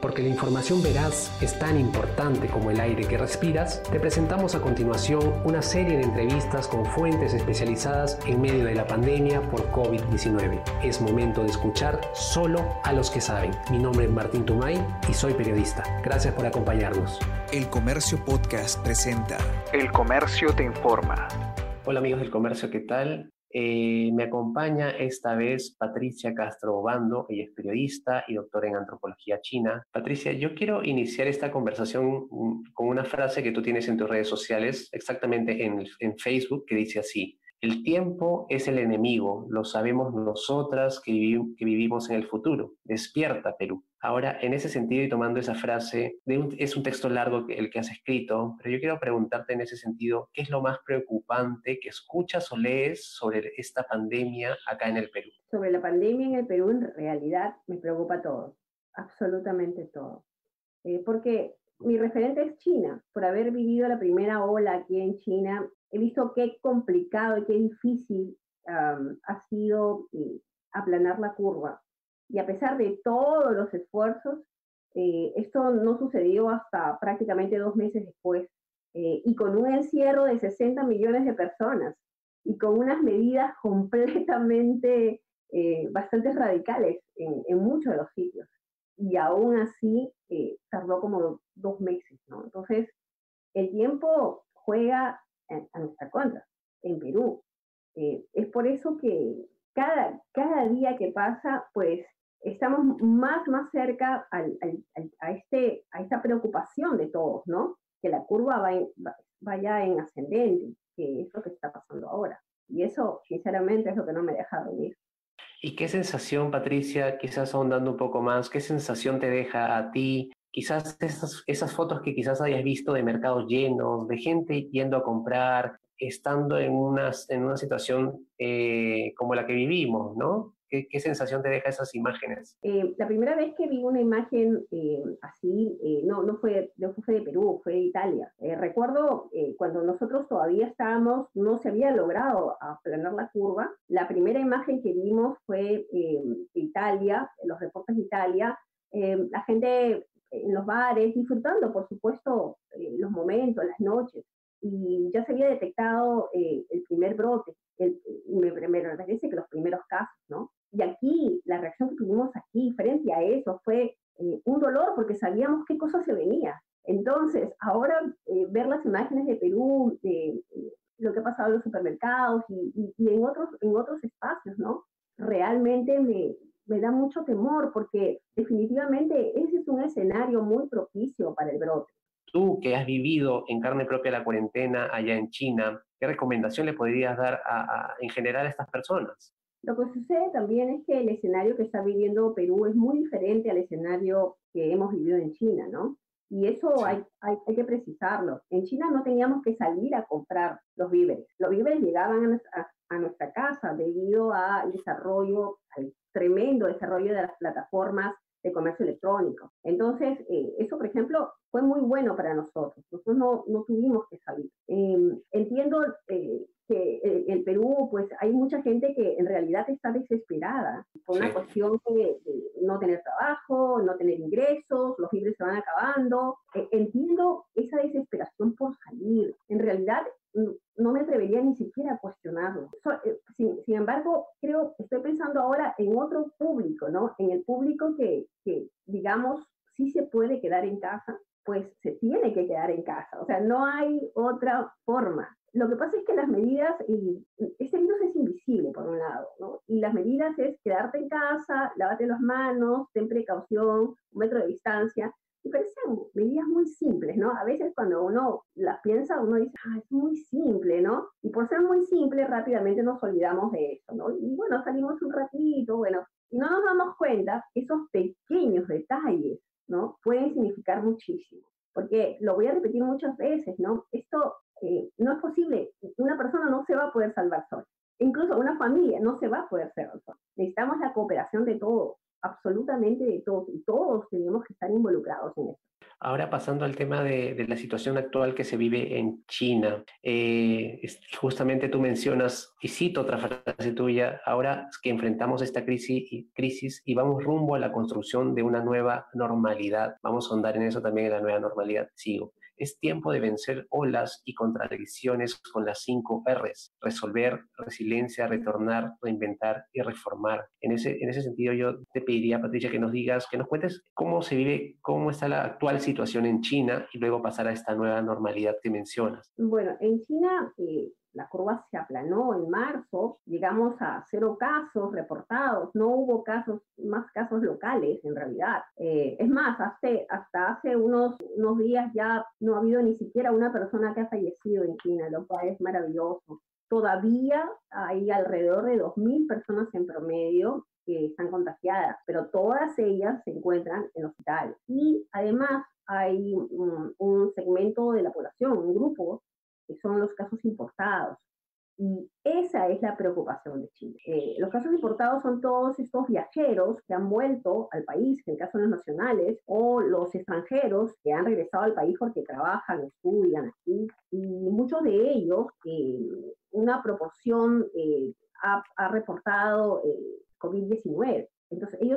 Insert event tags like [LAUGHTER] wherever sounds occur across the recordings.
Porque la información veraz es tan importante como el aire que respiras, te presentamos a continuación una serie de entrevistas con fuentes especializadas en medio de la pandemia por COVID-19. Es momento de escuchar solo a los que saben. Mi nombre es Martín Tumay y soy periodista. Gracias por acompañarnos. El Comercio Podcast presenta El Comercio te informa. Hola amigos del Comercio, ¿qué tal? Eh, me acompaña esta vez Patricia Castro Obando, ella es periodista y doctora en antropología china. Patricia, yo quiero iniciar esta conversación mm, con una frase que tú tienes en tus redes sociales, exactamente en, en Facebook, que dice así, el tiempo es el enemigo, lo sabemos nosotras que, vivimos en el futuro. Despierta, Perú. Ahora, en ese sentido y tomando esa frase, es un texto largo el que has escrito, pero yo quiero preguntarte en ese sentido, ¿qué es lo más preocupante que escuchas o lees sobre esta pandemia acá en el Perú? Sobre la pandemia en el Perú, en realidad me preocupa todo, absolutamente todo. Eh, porque mi referente es China, por haber vivido la primera ola aquí en China he visto qué complicado y qué difícil ha sido eh, aplanar la curva. Y a pesar de todos los esfuerzos, eh, esto no sucedió hasta prácticamente dos meses después, eh, y con un encierro de 60 millones de personas, y con unas medidas [LAUGHS] completamente bastante radicales en, en, muchos de los sitios. Y aún así tardó como dos meses, ¿no? Entonces, el tiempo juega a nuestra contra, en Perú. Eh, es por eso que cada, cada día que pasa, pues estamos más, más cerca al, a, este, a esta preocupación de todos, ¿no? Que la curva vaya en ascendente, que es lo que está pasando ahora. Y eso, sinceramente, es lo que no me deja dormir. ¿Y qué sensación, Patricia, quizás ahondando un poco más, qué sensación te deja a ti quizás esas, fotos que quizás hayas visto de mercados llenos, de gente yendo a comprar, estando en una, en una situación eh, como la que vivimos, ¿no? ¿Qué, ¿Qué, sensación te deja esas imágenes? Eh, la primera vez que vi una imagen eh, así, no, no, fue, no fue de Perú, fue de Italia. recuerdo cuando nosotros todavía estábamos, no se había logrado aplanar la curva. La primera imagen que vimos fue de Italia, los reportes de Italia. la gente en los bares, disfrutando, por supuesto, eh, los momentos, las noches. Y ya se había detectado eh, el primer brote, el, me, me parece que los primeros casos. Y aquí, la reacción que tuvimos aquí frente a eso fue eh, un dolor porque sabíamos qué cosa se venía. Entonces, ahora ver las imágenes de Perú, de lo que ha pasado en los supermercados y, y, en, otros, en otros espacios, ¿no? Realmente me, me da mucho temor porque definitivamente ese es un escenario muy propicio para el brote. Tú que has vivido en carne propia la cuarentena allá en China, ¿qué recomendación le podrías dar en general a estas personas? Lo que sucede también es que el escenario que está viviendo Perú es muy diferente al escenario que hemos vivido en China, ¿no? Y eso hay, hay, hay, que precisarlo. En China no teníamos que salir a comprar los víveres. Los víveres llegaban a, a nuestra casa debido al desarrollo, al tremendo desarrollo de las plataformas de comercio electrónico. Entonces, eh, eso, por ejemplo, fue muy bueno para nosotros. Nosotros no, no tuvimos que salir. Em, entiendo eh, eh, en Perú, pues hay mucha gente que en realidad está desesperada por una cuestión de, no tener trabajo, no tener ingresos, los libres se van acabando. entiendo esa desesperación por salir. En realidad, no me atrevería ni siquiera a cuestionarlo. Eh, sin, sin, embargo, creo, estoy pensando ahora en otro público, ¿no? En el público que, que, digamos, sí se puede quedar en casa, pues se tiene que quedar en casa. O sea, no hay otra forma. Lo que pasa es que las medidas, y este virus es invisible por un lado, ¿no? Y las medidas es quedarte en casa, lávate las manos, ten precaución, un metro de distancia, y parecen medidas muy simples, ¿no? A veces cuando uno las piensa, uno dice, ah, es muy simple, ¿no? Y por ser muy simple, rápidamente nos olvidamos de eso, ¿no? Y bueno, salimos un ratito, bueno, y no nos damos cuenta esos pequeños detalles, ¿no? Pueden significar muchísimo. Porque lo voy a repetir muchas veces, ¿no? Esto eh, no es posible. Una persona no se va a poder salvar sola. Incluso una familia no se va a poder salvar sola. Necesitamos la cooperación de todos. absolutamente de todos y todos tenemos que estar involucrados en esto. Ahora pasando al tema de, la situación actual que se vive en China, eh, justamente tú mencionas, y cito otra frase tuya, ahora que enfrentamos esta crisis y, crisis y vamos rumbo a la construcción de una nueva normalidad, vamos a ahondar en eso también en la nueva normalidad, sigo. Es tiempo de vencer olas y contradicciones con las cinco R's. Resolver, resiliencia, retornar, reinventar y reformar. En ese, en ese sentido yo te pediría, Patricia, que nos digas, que nos cuentes cómo se vive, cómo está la actual situación en China y luego pasar a esta nueva normalidad que mencionas. Bueno, en China... Eh, la curva se aplanó en marzo, llegamos a cero casos reportados, no hubo casos, más casos locales en realidad. Eh, es más, hasta hace unos, unos días ya no ha habido ni siquiera una persona que ha fallecido en China, lo cual es maravilloso. Todavía hay alrededor de 2.000 personas en promedio que están contagiadas, pero todas ellas se encuentran en hospital. Y además hay un, segmento de la población, un grupo son los casos importados. Y esa es la preocupación de Chile. Eh, los casos importados son todos estos viajeros que han vuelto al país, en el caso de los nacionales, o los extranjeros que han regresado al país porque trabajan, estudian aquí. Y muchos de ellos, eh, una proporción eh, ha, reportado COVID-19.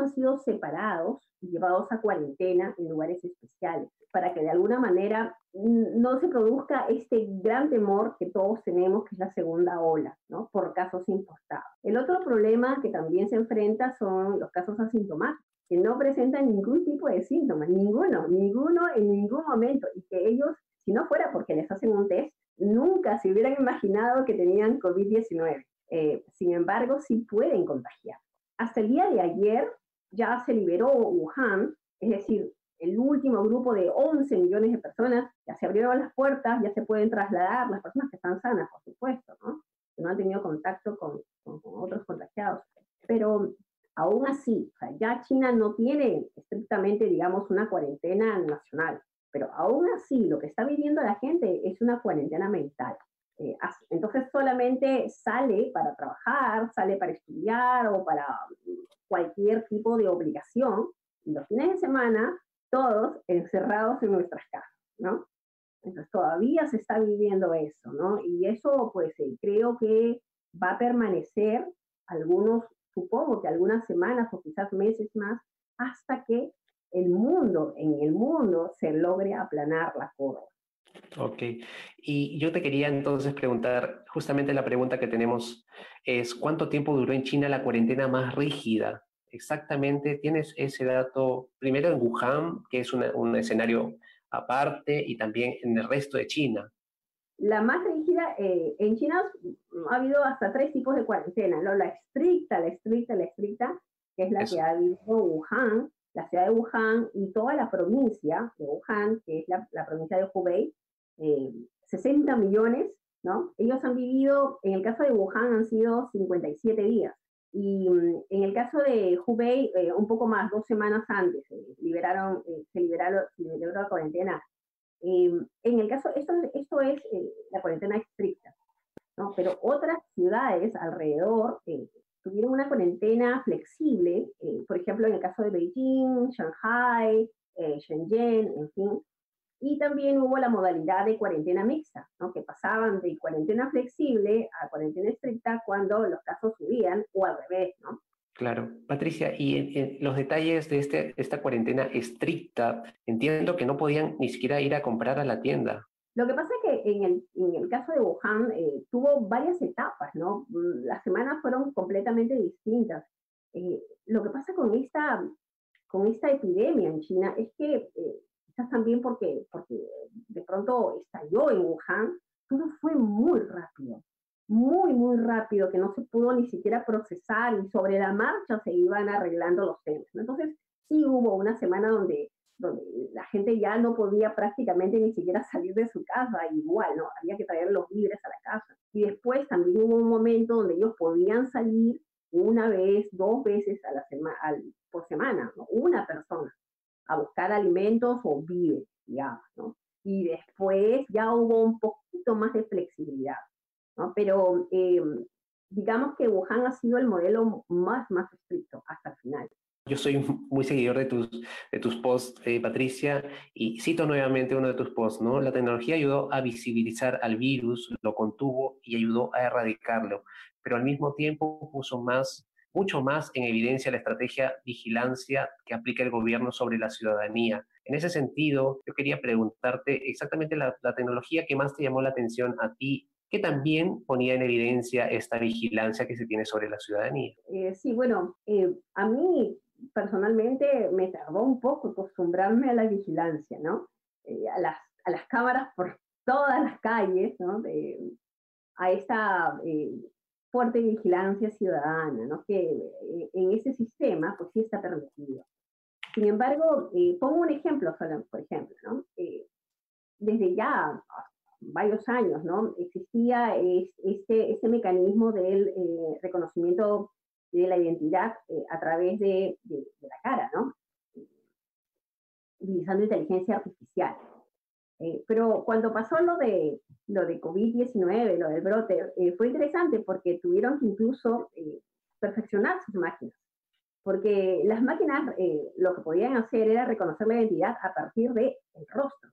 Han sido separados y llevados a cuarentena en lugares especiales para que de alguna manera no se produzca este gran temor que todos tenemos, que es la segunda ola, ¿no? Por casos importados. El otro problema que también se enfrenta son los casos asintomáticos, que no presentan ningún tipo de síntomas, ninguno, ninguno en ningún momento, y que ellos, si no fuera porque les hacen un test, nunca se hubieran imaginado que tenían COVID-19. Eh, sin embargo, sí pueden contagiar. Hasta el día de ayer ya se liberó Wuhan, es decir, el último grupo de 11 millones de personas, ya se abrieron las puertas, ya se pueden trasladar las personas que están sanas, por supuesto, ¿no? que no han tenido contacto con, con, otros contagiados. Pero aún así, o sea, ya China no tiene estrictamente, digamos, una cuarentena nacional, pero aún así lo que está viviendo la gente es una cuarentena mental. Eh, entonces solamente sale para trabajar, sale para estudiar o para cualquier tipo de obligación. Los fines de semana todos encerrados en nuestras casas, ¿no? Entonces todavía se está viviendo eso, ¿no? Y eso pues eh, creo que va a permanecer algunos, supongo que algunas semanas o quizás meses más, hasta que el mundo, en el mundo, se logre aplanar la curva. Ok, y yo te quería entonces preguntar, justamente la pregunta que tenemos es, ¿cuánto tiempo duró en China la cuarentena más rígida? exactamente tienes ese dato primero en Wuhan, que es un escenario aparte, y también en el resto de China? La más rígida, eh, en China ha habido hasta tres tipos de cuarentena, ¿no? La estricta, la estricta, la estricta, que es la que ha habido Wuhan, la ciudad de Wuhan y toda la provincia de Wuhan, que es la, provincia de Hubei, 60 eh, millones, ¿no? Ellos han vivido, en el caso de Wuhan han sido 57 días. Y mm, en el caso de Hubei, eh, un poco más, dos semanas antes, eh, liberaron, eh, se liberaron, se la cuarentena. en el caso, esto, esto es la cuarentena estricta, ¿no? pero otras ciudades alrededor tuvieron una cuarentena flexible, por ejemplo, en el caso de Beijing, Shanghai, Shenzhen, en fin, y también hubo la modalidad de cuarentena mixta, ¿no? que pasaban de cuarentena flexible a cuarentena estricta cuando los casos subían o al revés. ¿no? Claro. Patricia, y en, los detalles de este, esta cuarentena estricta, entiendo que no podían ni siquiera ir a comprar a la tienda. Lo que pasa es que en el, en el caso de Wuhan eh, tuvo varias etapas, ¿no? Las semanas fueron completamente distintas. Eh, lo que pasa con esta, con esta epidemia en China es que eh, también porque, porque de pronto estalló en Wuhan, todo fue muy rápido, muy, muy rápido, que no se pudo ni siquiera procesar y sobre la marcha se iban arreglando los temas. Entonces, sí hubo una semana donde, donde la gente ya no podía prácticamente ni siquiera salir de su casa, igual, ¿no? Había que traer los víveres a la casa. Y después también hubo un momento donde ellos podían salir una vez, dos veces a la semana, por semana, una persona a buscar alimentos o vive, digamos, ¿no? Y después ya hubo un poquito más de flexibilidad, ¿no? Pero eh, digamos que Wuhan ha sido el modelo más, más estricto hasta el final. Yo soy muy seguidor de tus, de tus posts, eh, Patricia, y cito nuevamente uno de tus posts, ¿no? La tecnología ayudó a visibilizar al virus, lo contuvo y ayudó a erradicarlo, pero al mismo tiempo puso más, mucho más en evidencia la estrategia vigilancia que aplica el gobierno sobre la ciudadanía. En ese sentido, yo quería preguntarte exactamente la, tecnología que más te llamó la atención a ti que también ponía en evidencia esta vigilancia que se tiene sobre la ciudadanía. Eh, sí, bueno, eh, a mí personalmente me tardó un poco acostumbrarme a la vigilancia, ¿no? Eh, a, las, a las cámaras por todas las calles, ¿no? a esta fuerte vigilancia ciudadana, ¿no? Que en ese sistema, pues sí está permitido. Sin embargo, pongo un ejemplo, por ejemplo, ¿no? desde ya varios años, ¿no? Existía este, este mecanismo del eh, reconocimiento de la identidad eh, a través de, la cara, ¿no? Utilizando inteligencia artificial. Eh, pero cuando pasó lo de, lo de COVID-19, lo del brote, fue interesante porque tuvieron que incluso perfeccionar sus máquinas. Porque las máquinas lo que podían hacer era reconocer la identidad a partir del rostro.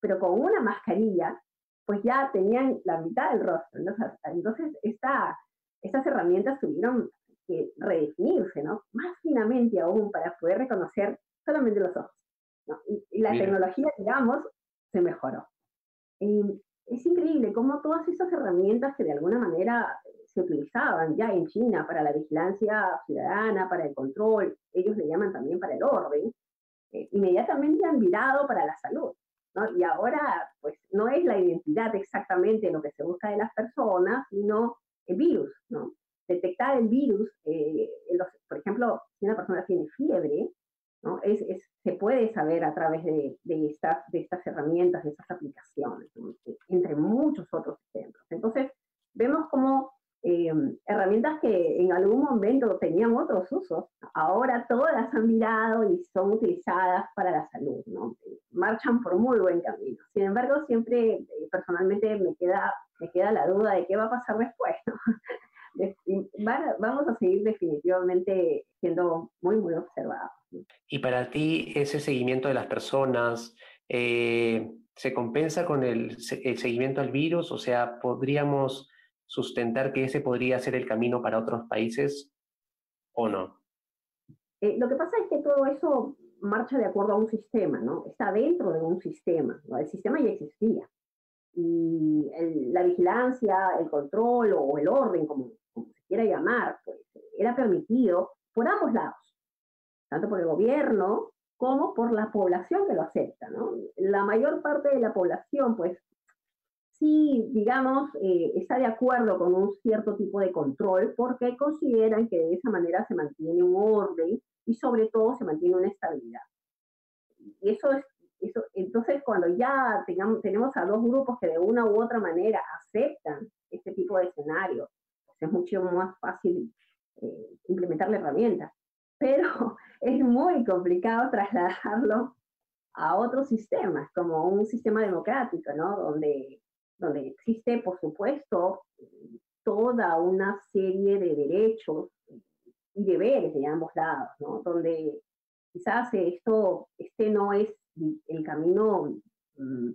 Pero con una mascarilla pues ya tenían la mitad del rostro. Entonces, estas herramientas tuvieron que redefinirse, ¿no? Más finamente aún para poder reconocer solamente los ojos. Y, la tecnología, digamos, se mejoró. es increíble cómo todas esas herramientas que de alguna manera se utilizaban ya en China para la vigilancia ciudadana, para el control, ellos le llaman también para el orden, eh, inmediatamente han virado para la salud. Y ahora, pues, no es la identidad exactamente lo que se busca de las personas, sino el virus, ¿no? Detectar el virus, eh, por ejemplo, si una persona tiene fiebre, ¿no? Es, se puede saber a través de, estas, de estas herramientas, de estas aplicaciones, entre muchos otros ejemplos. Entonces, vemos cómo eh, herramientas que en algún momento tenían otros usos, ahora todas han mirado y son utilizadas para la salud, ¿no? Marchan por muy buen camino. Sin embargo, siempre eh, personalmente me queda, me queda la duda de qué va a pasar después, ¿no? [LAUGHS] vamos a seguir definitivamente siendo muy, muy observados. Y para ti, ese seguimiento de las personas, eh, ¿se compensa con el, el seguimiento al virus? O sea, podríamos sustentar que ese podría ser el camino para otros países o no? Eh, lo que pasa es que todo eso marcha de acuerdo a un sistema, ¿no? Está dentro de un sistema, ¿no? El sistema ya existía. Y la vigilancia, el control o el orden, como, como, se quiera llamar, pues era permitido por ambos lados, tanto por el gobierno como por la población que lo acepta, ¿no? La mayor parte de la población, pues, sí, digamos, eh, está de acuerdo con un cierto tipo de control porque consideran que de esa manera se mantiene un orden y sobre todo se mantiene una estabilidad. Y eso es, eso, entonces cuando ya tengamos, tenemos a dos grupos que de una u otra manera aceptan este tipo de escenario, pues es mucho más fácil eh, implementar la herramienta. Pero [LAUGHS] es muy complicado trasladarlo a otros sistemas, como un sistema democrático, ¿no? Donde donde existe, por supuesto, toda una serie de derechos y deberes de ambos lados, ¿no? Donde quizás esto, este no es el camino, mm,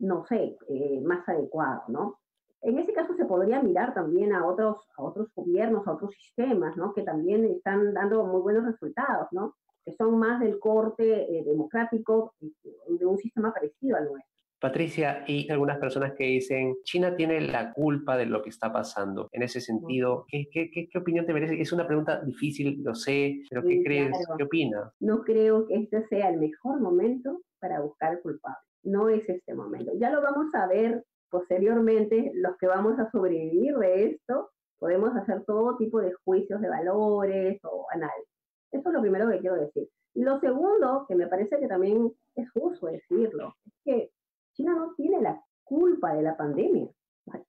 no sé, eh, más adecuado, ¿no? En ese caso se podría mirar también a otros, a otros gobiernos, a otros sistemas, ¿no? Que también están dando muy buenos resultados, ¿no? Que son más del corte eh, democrático de un sistema parecido al nuestro. Patricia, y algunas personas que dicen, China tiene la culpa de lo que está pasando. En ese sentido, ¿qué, qué, qué, opinión te merece? Es una pregunta difícil, lo sé, pero ¿qué crees? ¿Qué opinas? No creo que este sea el mejor momento para buscar culpable. No es este momento. Ya lo vamos a ver posteriormente, los que vamos a sobrevivir de esto, podemos hacer todo tipo de juicios de valores o análisis. Eso es lo primero que quiero decir. Y lo segundo, que me parece que también es justo decirlo, es que China no tiene la culpa de la pandemia.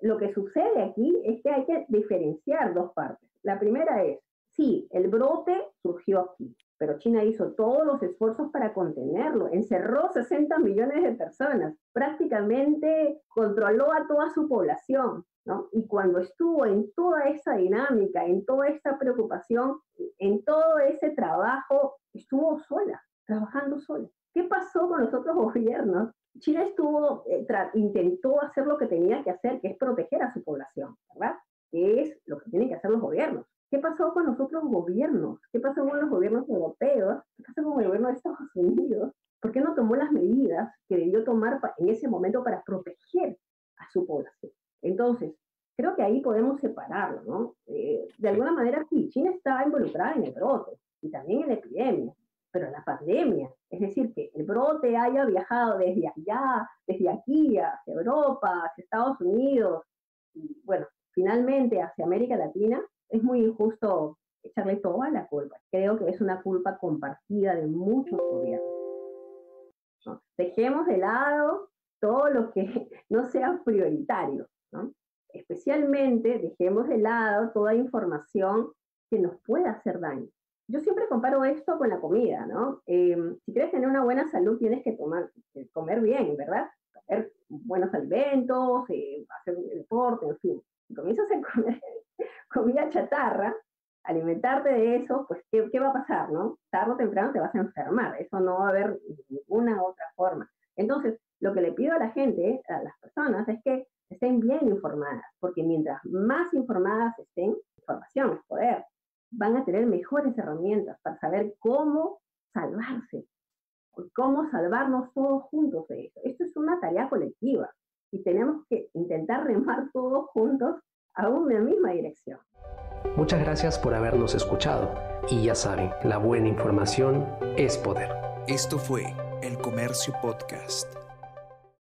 Lo que sucede aquí es que hay que diferenciar dos partes. La primera es, sí, el brote surgió aquí, pero China hizo todos los esfuerzos para contenerlo, encerró 60 millones de personas, prácticamente controló a toda su población, ¿no? Y cuando estuvo en toda esa dinámica, en toda esa preocupación, en todo ese trabajo, estuvo sola, trabajando sola. ¿Qué pasó con los otros gobiernos? China estuvo, eh, intentó hacer lo que tenía que hacer, que es proteger a su población, ¿verdad? Que es lo que tienen que hacer los gobiernos. ¿Qué pasó con los otros gobiernos? ¿Qué pasó con los gobiernos europeos? ¿Qué pasó con el gobierno de Estados Unidos? ¿Por qué no tomó las medidas que debió tomar en ese momento para proteger a su población? Entonces, creo que ahí podemos separarlo, ¿no? Eh, de alguna manera, sí, China estaba involucrada en el brote y también en la epidemia, pero la pandemia, es decir, que el brote haya viajado desde allá, desde aquí, hacia Europa, hacia Estados Unidos, y bueno, finalmente hacia América Latina, es muy injusto echarle toda la culpa. Creo que es una culpa compartida de muchos gobiernos. Dejemos de lado todo lo que [LAUGHS] no sea prioritario, especialmente dejemos de lado toda información que nos pueda hacer daño. Yo siempre comparo esto con la comida, ¿no? Em, si quieres tener una buena salud, tienes que tomar, comer bien, ¿verdad? Comer buenos alimentos, eh, hacer deporte, en fin. Si comienzas a [LAUGHS] comer [LAUGHS] comida chatarra, alimentarte de eso, pues ¿qué, ¿qué, va a pasar, no? Tarde o temprano te vas a enfermar, eso no va a haber ninguna otra forma. Entonces, lo que le pido a la gente, a las personas, es que estén bien informadas, porque mientras más informadas estén, información es poder, van a tener mejores herramientas para saber cómo salvarse, cómo salvarnos todos juntos de eso. Esto es una tarea colectiva y tenemos que intentar remar todos juntos a una misma dirección. Muchas gracias por habernos escuchado y ya saben, la buena información es poder. Esto fue El Comercio Podcast.